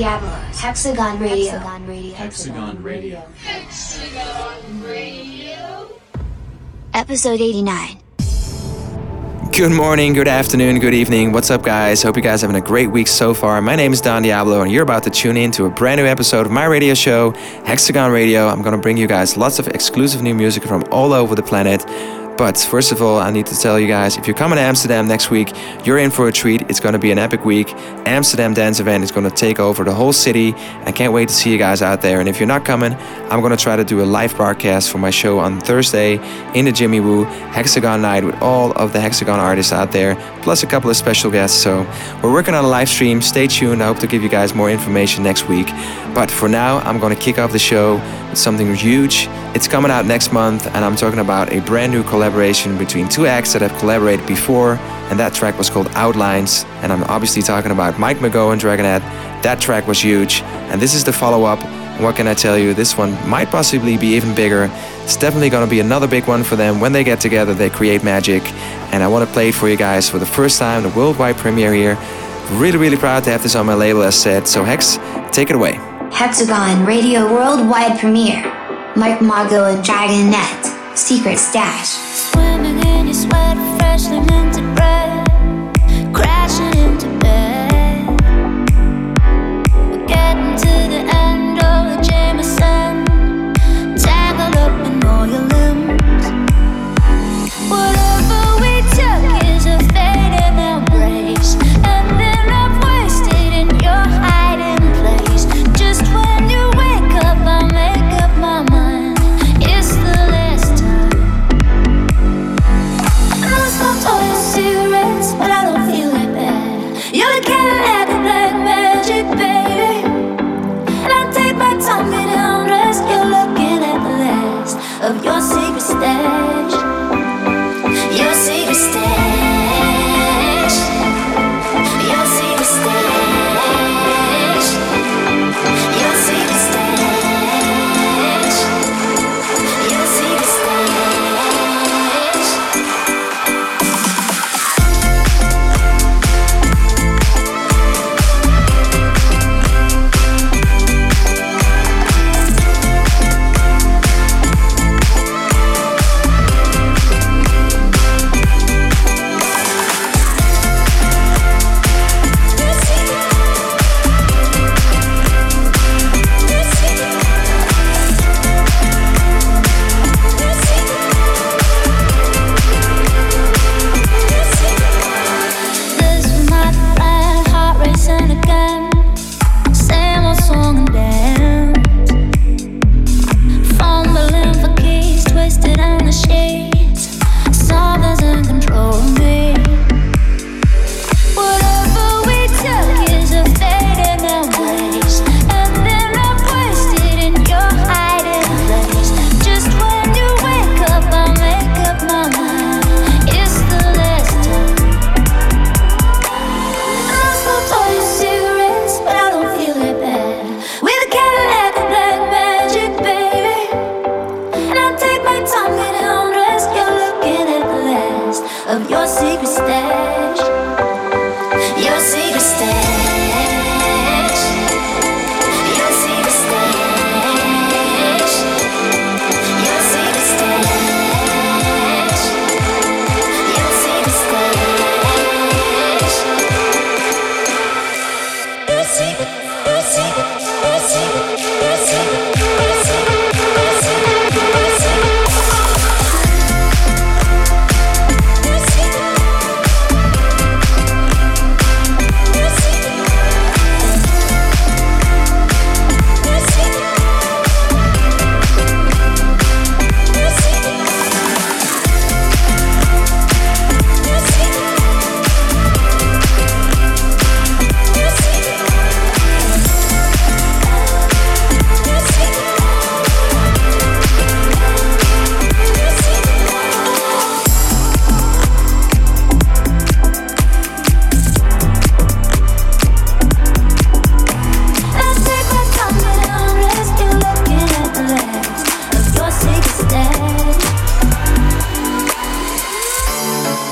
Don Diablo, Hexagon Radio. Hexagon Radio. Episode 89. Good morning, good afternoon, good evening. What's up, guys? Hope you guys are having a great week so far. My name is Don Diablo, and you're about to tune in to a brand new episode of my radio show, Hexagon Radio. I'm going to bring you guys lots of exclusive new music from all over the planet. But first of all, I need to tell you guys if you're coming to Amsterdam next week, you're in for a treat. It's going to be an epic week. Amsterdam Dance Event is going to take over the whole city. I can't wait to see you guys out there. And if you're not coming, I'm going to try to do a live broadcast for my show on Thursday in the Jimmy Woo Hexagon Night with all of the Hexagon artists out there, plus a couple of special guests. So we're working on a live stream. Stay tuned. I hope to give you guys more information next week. But for now, I'm going to kick off the show with something huge. It's coming out next month, and I'm talking about a brand new collaboration between two acts that have collaborated before, and that track was called Outlines. And I'm obviously talking about Mike Mago and Dragonette. That track was huge, and this is the follow up. What can I tell you? This one might possibly be even bigger. It's definitely going to be another big one for them. When they get together, they create magic. And I want to play it for you guys for the first time, the worldwide premiere here. Really, really proud to have this on my label, as said. So, Hex, take it away. Hexagon Radio Worldwide Premiere. Mike Mago and Dragonette. Secret Stash. Swimming in your sweat, freshly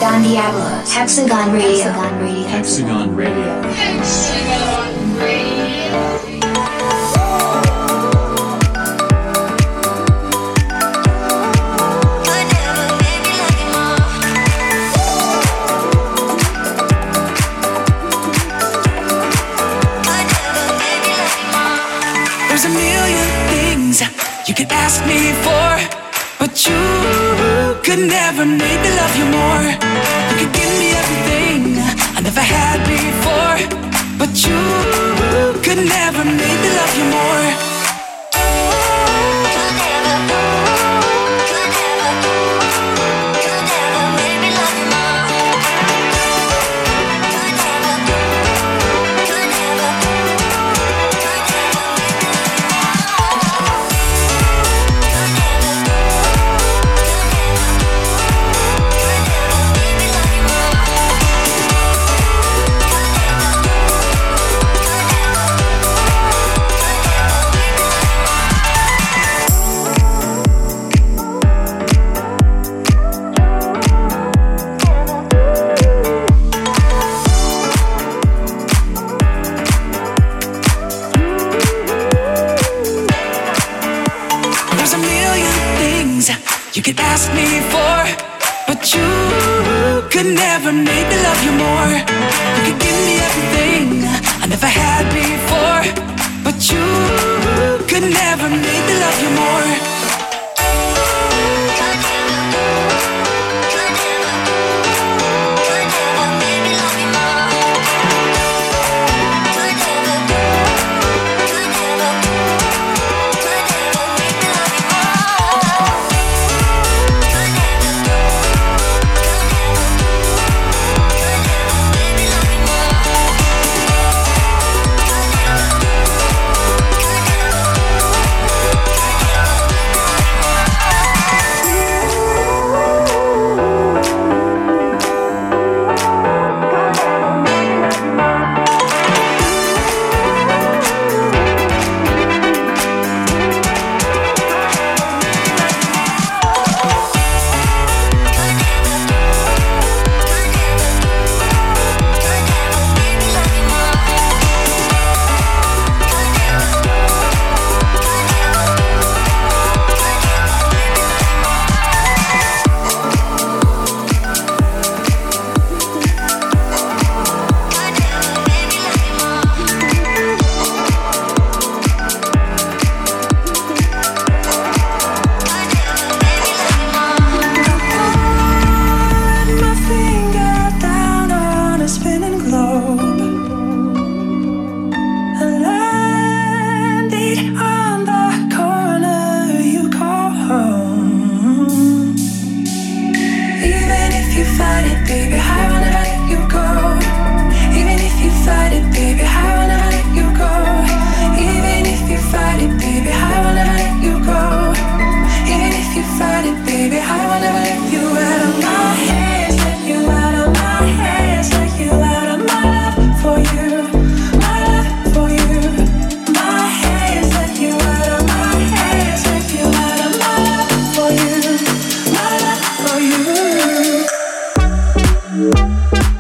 Hexagon Radio. Hexagon Radio. Hexagon Radio. Hexagon Radio. There's a million things you could ask me for, but you could never make me love you more. You could give me everything I never had before, but you could never make me love you more. Could never make me love you more. You could give me everything I never had before, but you could never make me love you more. Música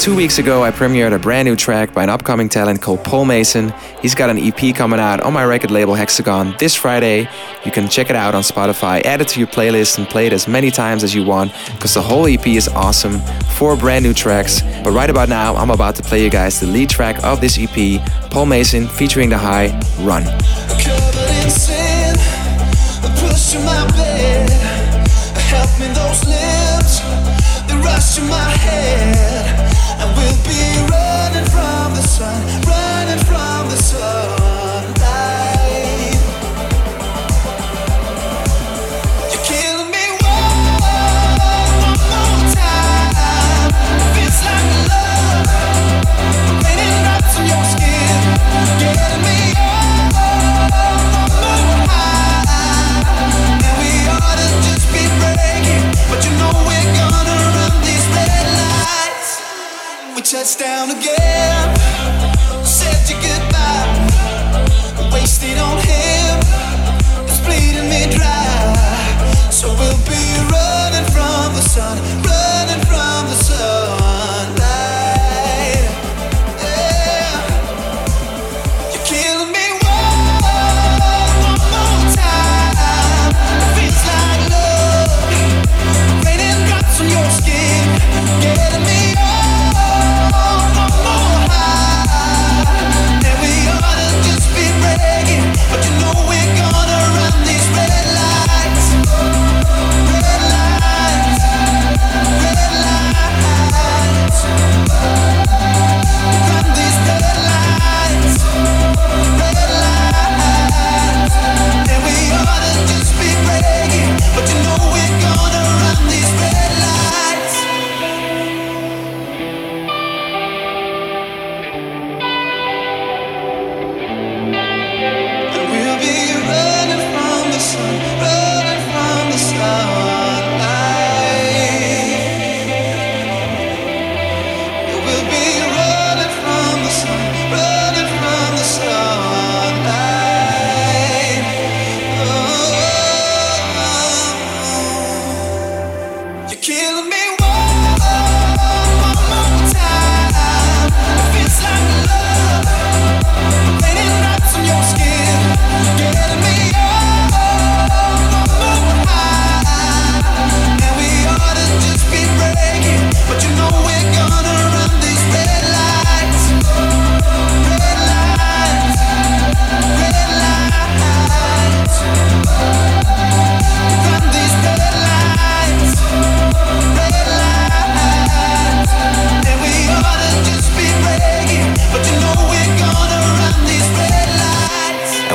two weeks ago, I premiered a brand new track by an upcoming talent called Paul Mason. He's got an EP coming out on my record label Hexagon this Friday. You can check it out on Spotify, add it to your playlist, and play it as many times as you want because the whole EP is awesome. Four brand new tracks. But right about now, I'm about to play you guys the lead track of this EP Paul Mason featuring The High Run. Those lips, they rush to my head. We'll be running from the sun, running from the sun. Touchdown again. Said you goodbye, wasted on him. It's bleeding me dry. So we'll be running from the sun,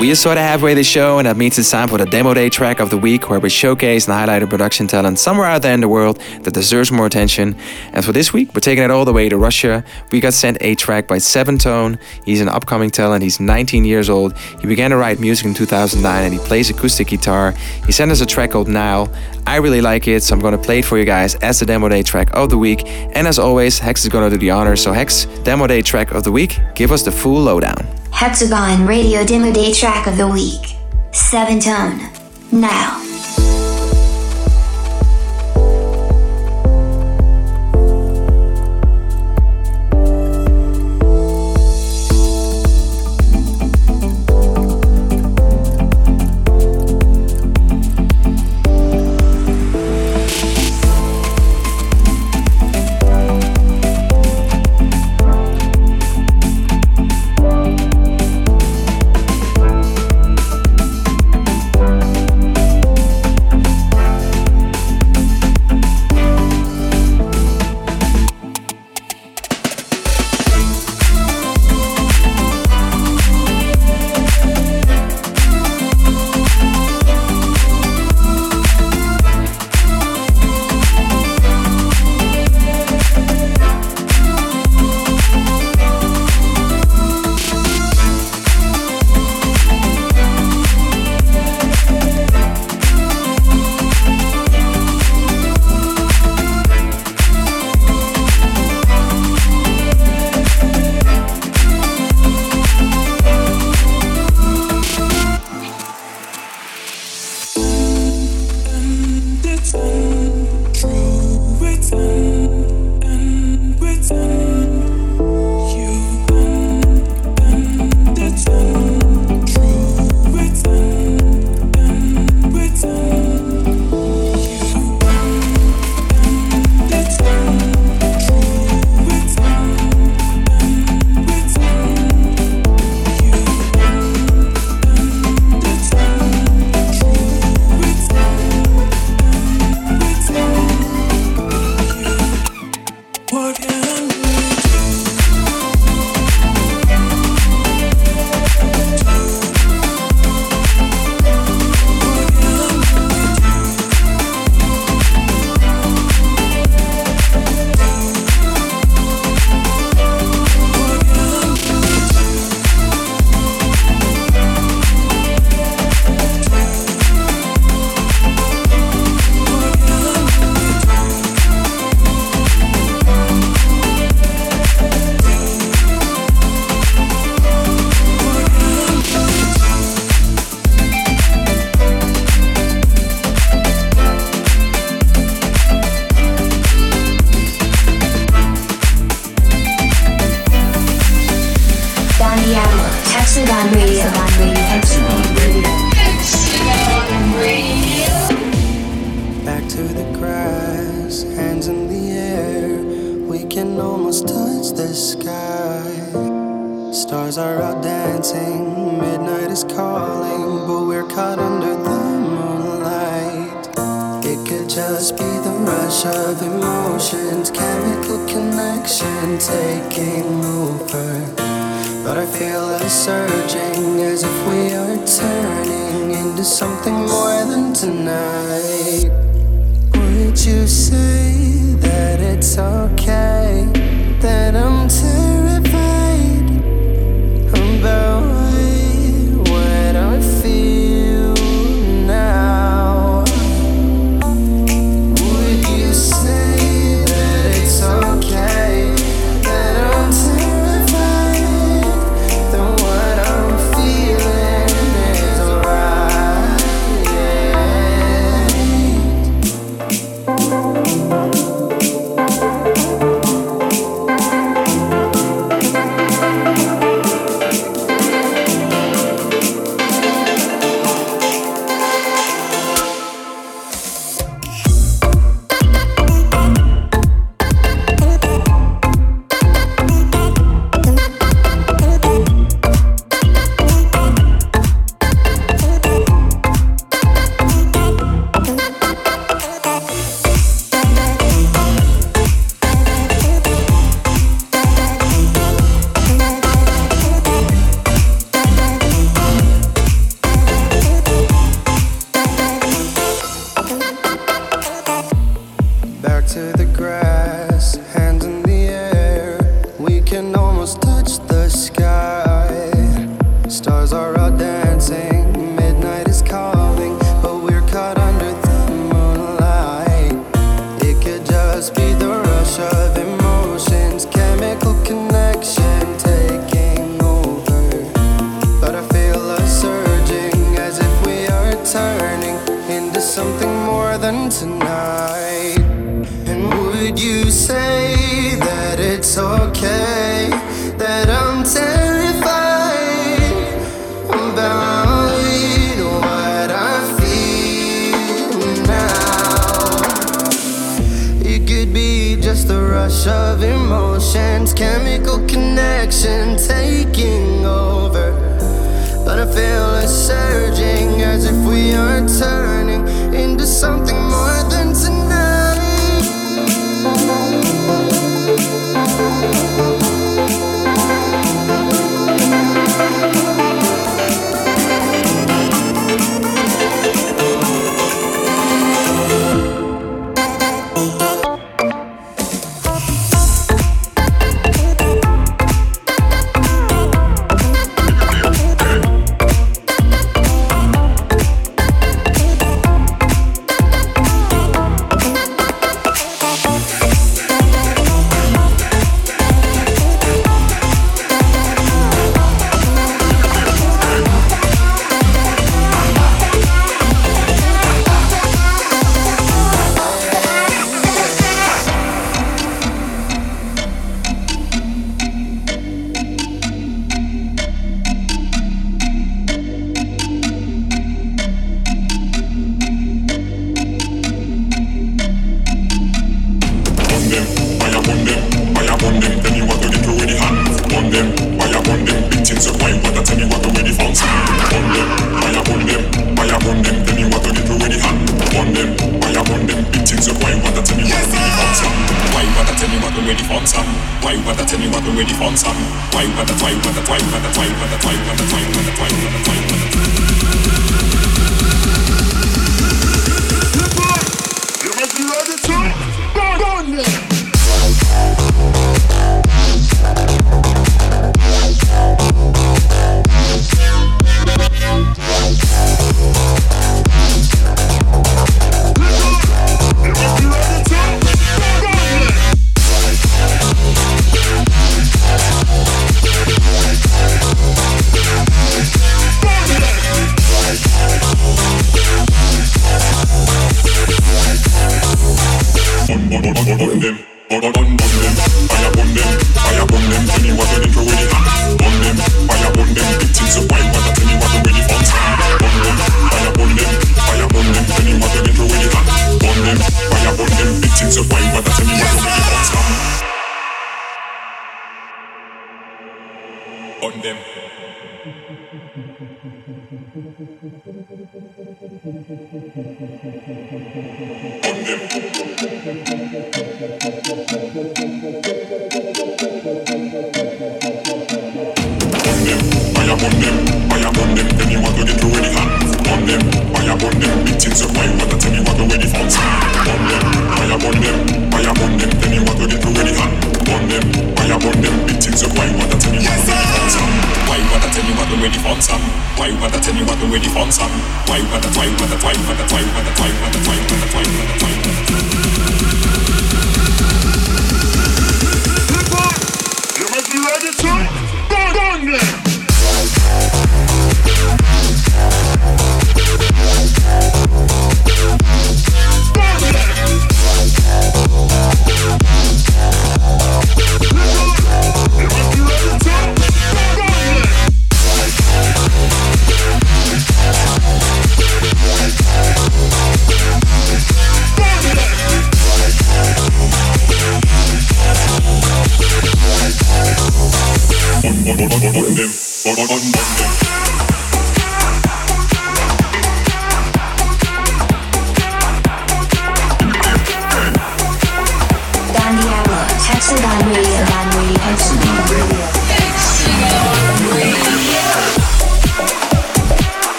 we are sort of halfway the show, and that means it's time for the demo day track of the week, where we showcase and highlight a production talent somewhere out there in the world that deserves more attention. And for this week, we're taking it all the way to Russia. We got sent a track by Seven Tone. He's an upcoming talent. He's 19 years old. He began to write music in 2009, and he plays acoustic guitar. He sent us a track called Now. I really like it, so I'm going to play it for you guys as the demo day track of the week. And as always, Hex is to do the honor. So Hex, demo day track of the week, give us the full lowdown. Hexagon Radio Demo Day Track of the Week. 7 Tone. Now. something more than tonight. Would you say that it's okay? it's okay.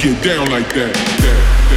Get down like that. that,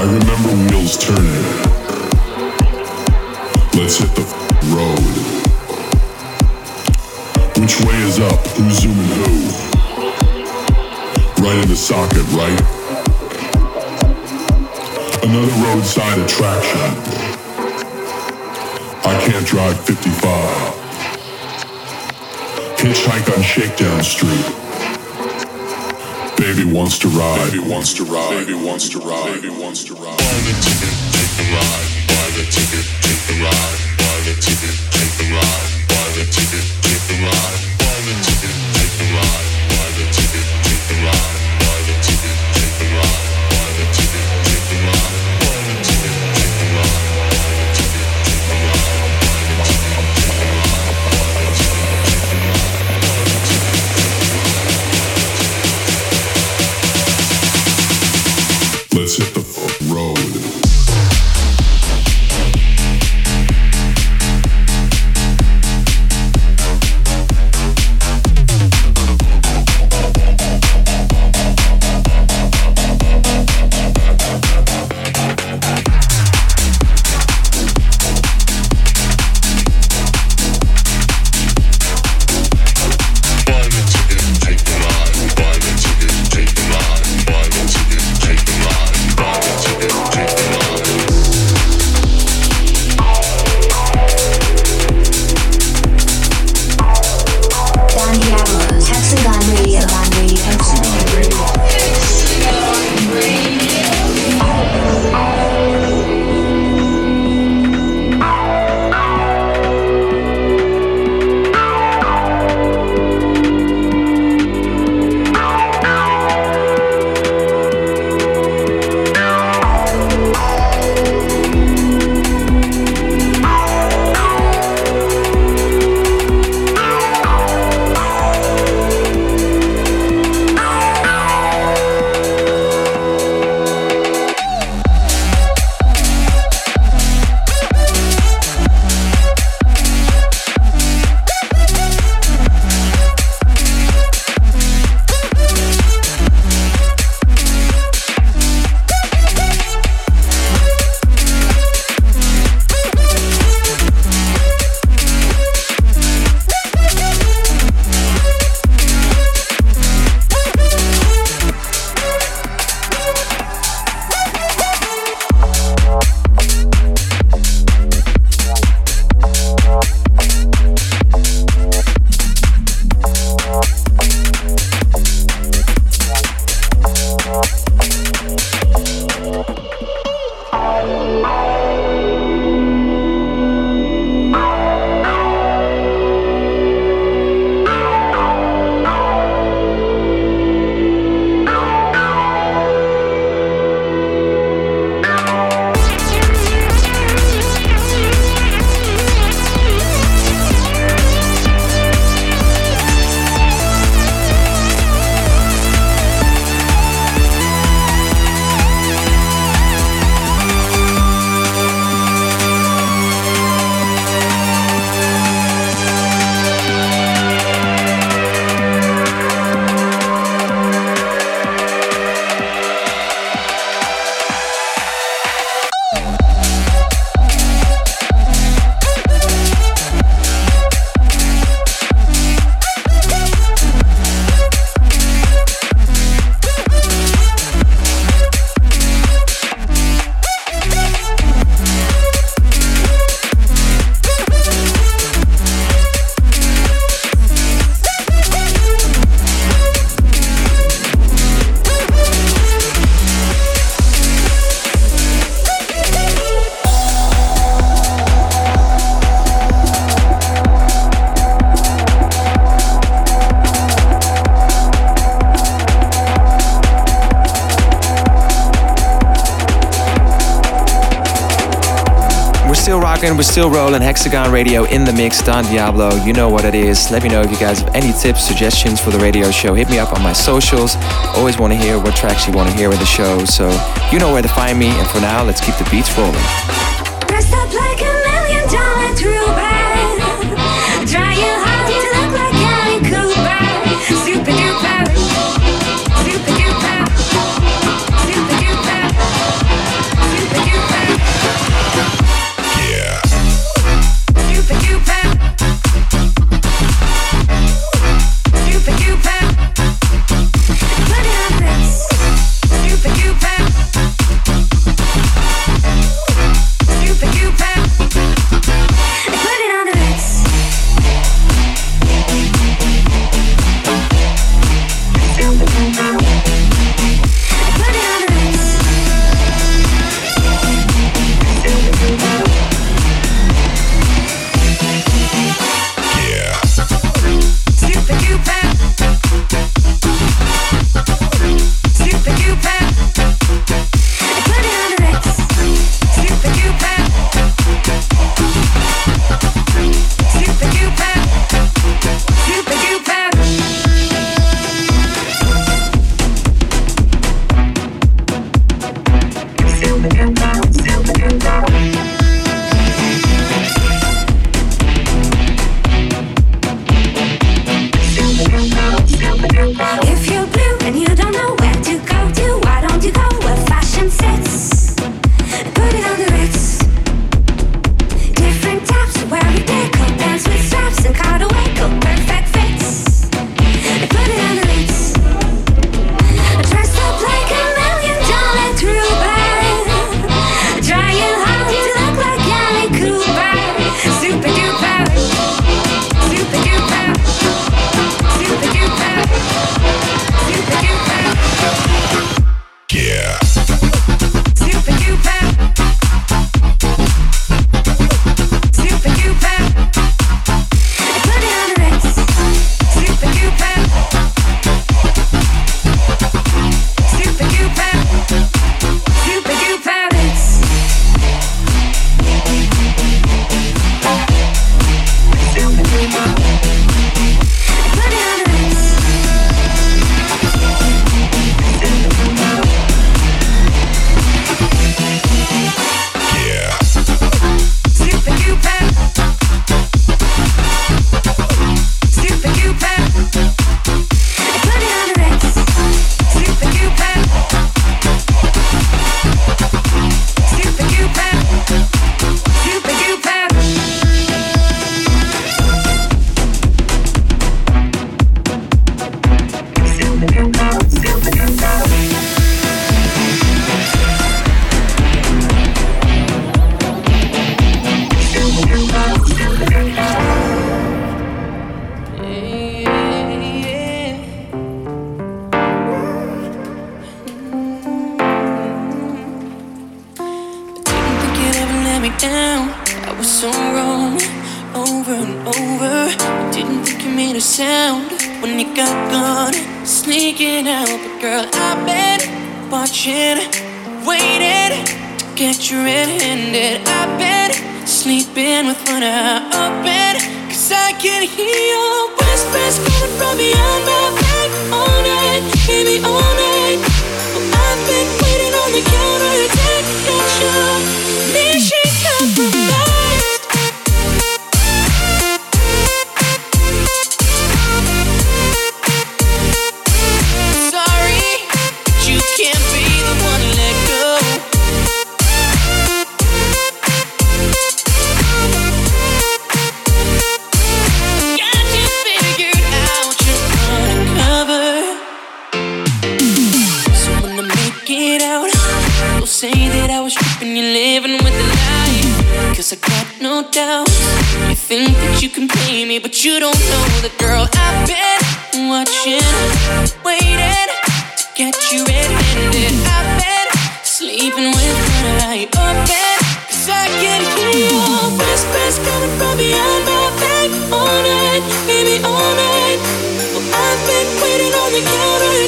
I remember wheels turning. Let's hit the road. Which way is up? Who's zooming who? Right in the socket, right? Another roadside attraction. I can't drive 55. Hitchhike on Shakedown Street. Baby wants to ride. Baby wants to ride. Baby wants to ride. Baby wants to ride. Buy the ticket, take the ride. Buy the ticket, take the ride. Buy the ticket, take the ride. Buy the ticket, take the ride. We're still rolling Hexagon Radio in the mix. Don Diablo, you know what it is. Let me know if you guys have any tips, suggestions for the radio show. Hit me up on my socials. Always want to hear what tracks you want to hear in the show. So you know where to find me. And for now, let's keep the beats rolling.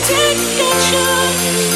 take your choice.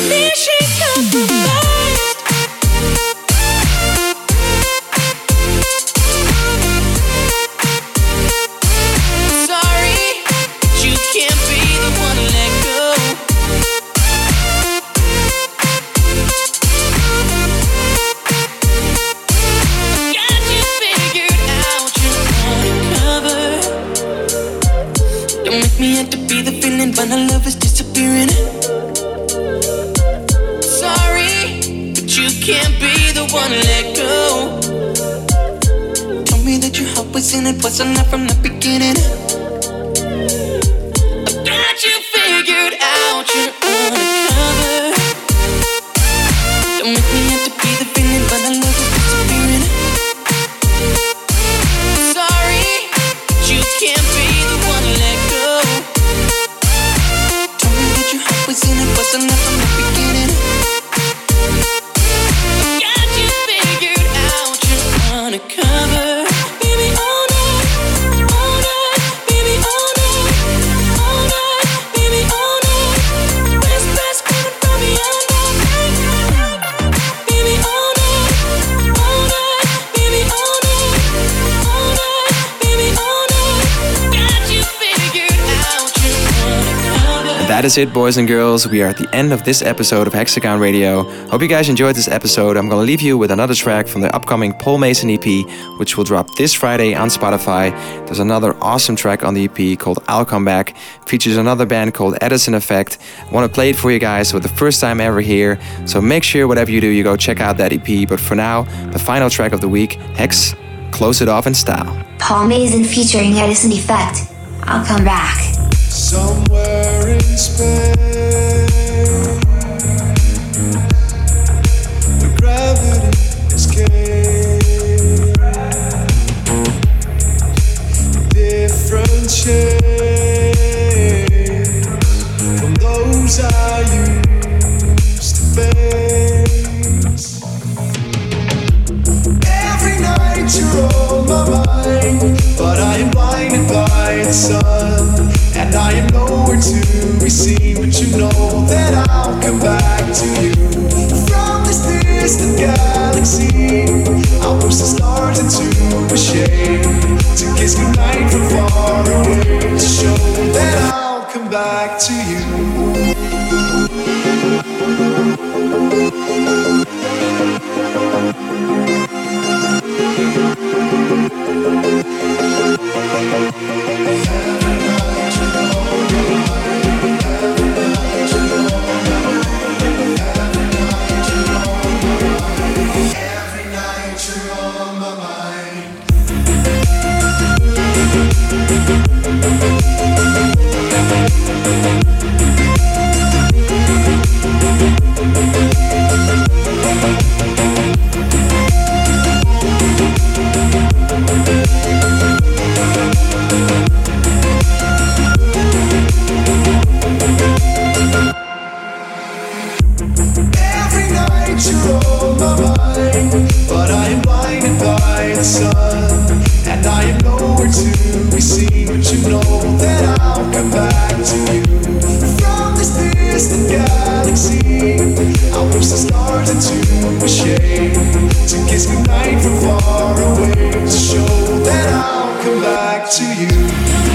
Undercover. That is it, boys and girls. We are at the end of this episode of Hexagon Radio. Hope you guys enjoyed this episode. I'm gonna leave you with another track from the upcoming Paul Mason EP, which will drop this Friday on Spotify. There's another awesome track on the EP called I'll Come Back. Features another band called Edison Effect. I wanna play it for you guys for the first time ever here. So make sure whatever you do, you go check out that EP. But for now, the final track of the week, Hex, close it off in style. Paul Mason featuring Edison Effect. I'll come back. Somewhere but I am blinded by the sun, and I am nowhere to be seen. But you know that I'll come back to you from this distant galaxy. I'll push the stars into a shade to kiss goodnight from far away to show that I'll come back to you. And I am nowhere to be seen. But you know that I'll come back to you from galaxy. I'll push the stars into a to kiss goodnight from far away to show that I'll come back to you.